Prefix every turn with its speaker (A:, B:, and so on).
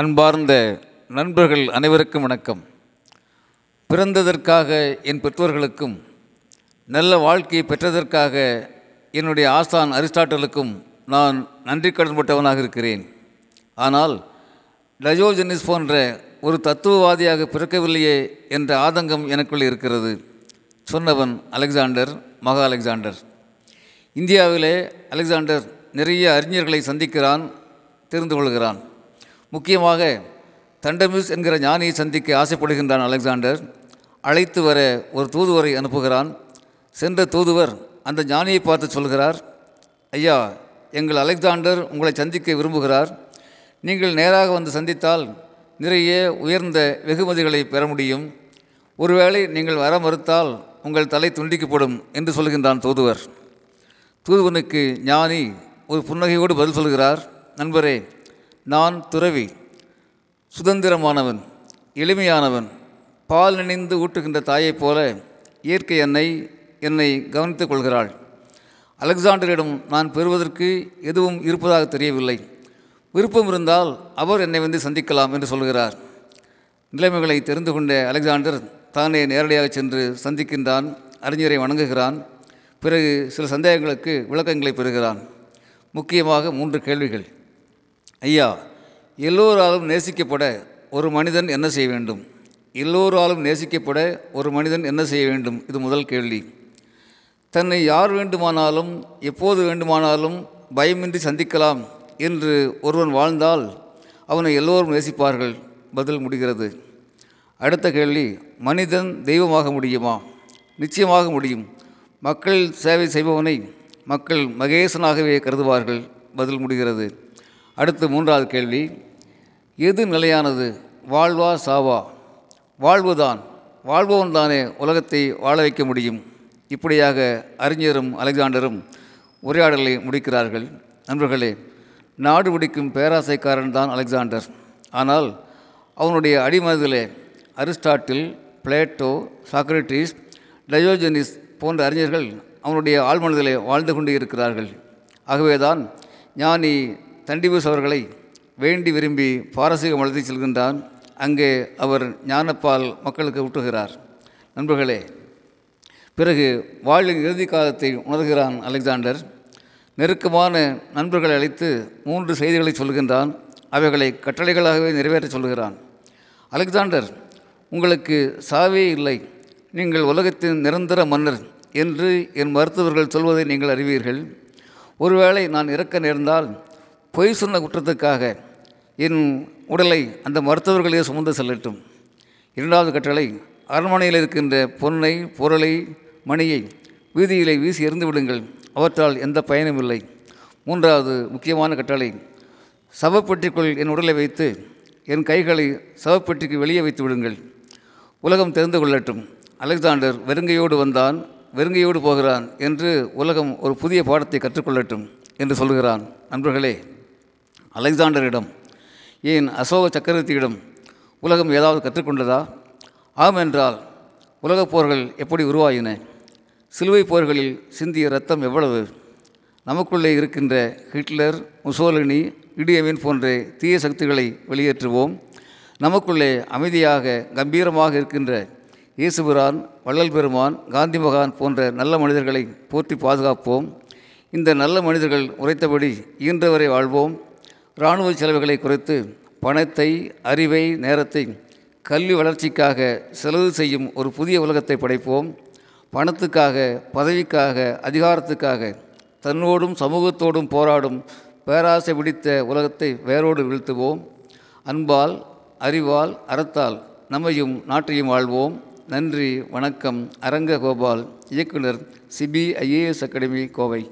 A: அன்பார்ந்த நண்பர்கள் அனைவருக்கும் வணக்கம். பிறந்ததற்காக என் பெற்றோர்களுக்கும் நல்ல வாழ்க்கையை பெற்றதற்காக என்னுடைய ஆஸ்தான் அரிஸ்டாட்டலுக்கும் நான் நன்றி கடன்பட்டவனாக இருக்கிறேன். ஆனால் டயோஜெனிஸ் போன்ற ஒரு தத்துவவாதியாக பிறக்கவில்லையே என்ற ஆதங்கம் எனக்குள் இருக்கிறது சொன்னவன் அலெக்சாண்டர் மகா அலெக்சாண்டர். இந்தியாவிலே அலெக்சாண்டர் நிறைய அறிஞர்களை சந்திக்கிறான் தெரிந்து கொள்கிறான். முக்கியமாக தண்டமிஸ் என்கிற ஞானியை சந்திக்க ஆசைப்படுகின்றான் அலெக்சாண்டர். அழைத்து வர ஒரு தூதுவரை அனுப்புகிறான். சென்ற தூதுவர் அந்த ஞானியை பார்த்து சொல்கிறார் ஐயா எங்கள் அலெக்சாண்டர் உங்களை சந்திக்க விரும்புகிறார். நீங்கள் நேராக வந்து சந்தித்தால் நிறைய உயர்ந்த வெகுமதிகளை பெற முடியும். ஒருவேளை நீங்கள் வர மறுத்தால் உங்கள் தலை துண்டிக்கப்படும் என்று சொல்கின்றான் தூதுவர். தூதுவனுக்கு ஞானி ஒரு புன்னகையோடு பதில் சொல்கிறார் நண்பரே நான் துறவி சுதந்திரமானவன் எளிமையானவன் பால் நினைந்து ஊட்டுகின்ற தாயைப் போல இயற்கை என்னை என்னை கவனித்துக் கொள்கிறாள். அலெக்சாண்டரிடம் நான் பெறுவதற்கு எதுவும் இருப்பதாக தெரியவில்லை. விருப்பம் இருந்தால் அவர் என்னை வந்து சந்திக்கலாம் என்று சொல்கிறார். நிலைமைகளை தெரிந்து கொண்ட அலெக்சாண்டர் தானே நேரடியாக சென்று சந்திக்கின்றான் அறிஞரை வணங்குகிறான் பிறகு சில சந்தேகங்களுக்கு விளக்கங்களை பெறுகிறான். முக்கியமாக மூன்று கேள்விகள். ஐயா எல்லோராலும் நேசிக்கப்பட ஒரு மனிதன் என்ன செய்ய வேண்டும்? எல்லோராலும் நேசிக்கப்பட ஒரு மனிதன் என்ன செய்ய வேண்டும்? இது முதல் கேள்வி. தன்னை யார் வேண்டுமானாலும் எப்போது வேண்டுமானாலும் பயமின்றி சந்திக்கலாம் என்று ஒருவன் வாழ்ந்தால் அவனை எல்லோரும் நேசிப்பார்கள். பதில் முடிகிறது. அடுத்த கேள்வி மனிதன் தெய்வமாக முடியுமா? நிச்சயமாக முடியும். மக்கள் சேவை செய்பவனை மக்கள் மகேசனாகவே கருதுவார்கள். பதில் முடிகிறது. அடுத்து மூன்றாவது கேள்வி. எது நிலையானது? வாழ்வா சாவா? வாழ்வுதான். வாழ்பவன் தானே உலகத்தை வாழ வைக்க முடியும். இப்படியாக அறிஞரும் அலெக்சாண்டரும் உரையாடலை முடிக்கிறார்கள். நண்பர்களே நாடு பிடிக்கும் பேராசைக்காரன் தான் அலெக்சாண்டர். ஆனால் அவனுடைய அடிமனதிலே அரிஸ்டாட்டில் பிளேட்டோ சாக்ரட்டிஸ் டயோஜெனிஸ் போன்ற அறிஞர்கள் அவனுடைய ஆழ்மனதிலே வாழ்ந்து கொண்டு இருக்கிறார்கள் ஆகவேதான் ஞானி தண்டிபூஸ் அவர்களை வேண்டி விரும்பி பாரசீகம் மலத்தை செல்கின்றான். அங்கே அவர் ஞானப்பால் மக்களுக்கு ஊட்டுகிறார். நண்பர்களே பிறகு வாழ்வின் இறுதி காலத்தை உணர்கிறான் அலெக்சாண்டர். நெருக்கமான நண்பர்களை அழைத்து மூன்று செய்திகளை சொல்கின்றான். அவைகளை கட்டளைகளாகவே நிறைவேற்ற சொல்கிறான். அலெக்சாண்டர் உங்களுக்கு சாவே இல்லை. நீங்கள் உலகத்தின் நிரந்தர மன்னர் என்று என் மருத்துவர்கள் சொல்வதை நீங்கள் அறிவீர்கள். ஒருவேளை நான் இறக்க நேர்ந்தால் பொய் சொன்ன குற்றத்துக்காக என் உடலை அந்த மருத்துவர்களே சுமந்து செல்லட்டும். இரண்டாவது கட்டளை அரண்மனையில் இருக்கின்ற பொன்னை பொருளை மணியை வீதியிலே வீசி எறிந்து விடுங்கள். அவற்றால் எந்த பயனும் இல்லை. மூன்றாவது முக்கியமான கட்டளை சவப்பெட்டிக்குள் என் உடலை வைத்து என் கைகளை சவப்பெட்டிக்கு வெளியே வைத்து விடுங்கள். உலகம் தெரிந்து கொள்ளட்டும். அலெக்சாண்டர் வெறுங்கையோடு வந்தான். வெறுங்கையோடு போகிறான் என்று உலகம் ஒரு புதிய பாடத்தை கற்றுக்கொள்ளட்டும் என்று சொல்கிறான். நண்பர்களே அலெக்சாண்டரிடம் ஏன் அசோக சக்கரவர்த்தியிடம் உலகம் ஏதாவது கற்றுக்கொண்டதா? ஆம் என்றால் உலகப் போர்கள் எப்படி உருவாயின? சிலுவை போர்களில் சிந்திய ரத்தம் எவ்வளவு? நமக்குள்ளே இருக்கின்ற ஹிட்லர் முசோலினி இடியமின் போன்ற தீய சக்திகளை வெளியேற்றுவோம். நமக்குள்ளே அமைதியாக கம்பீரமாக இருக்கின்ற இயேசுபிரான் வள்ளல் பெருமான் காந்தி மகான் போன்ற நல்ல மனிதர்களை போற்றி பாதுகாப்போம். இந்த நல்ல மனிதர்கள் உரைத்தபடி இயன்றவரை வாழ்வோம். இராணுவ செலவுகளை குறைத்து பணத்தை அறிவை நேரத்தை கல்வி வளர்ச்சிக்காக செலவு செய்யும் ஒரு புதிய உலகத்தை படைப்போம். பணத்துக்காக பதவிக்காக அதிகாரத்துக்காக தன்னோடும் சமூகத்தோடும் போராடும் பேராசை பிடித்த உலகத்தை வேரோடு வீழ்த்துவோம். அன்பால் அறிவால் அறத்தால் நம்மையும் நாட்டையும் வாழ்வோம் நன்றி வணக்கம். அரங்க கோபால் இயக்குனர் சிபிஐஏஎஸ் அகாடமி கோவை.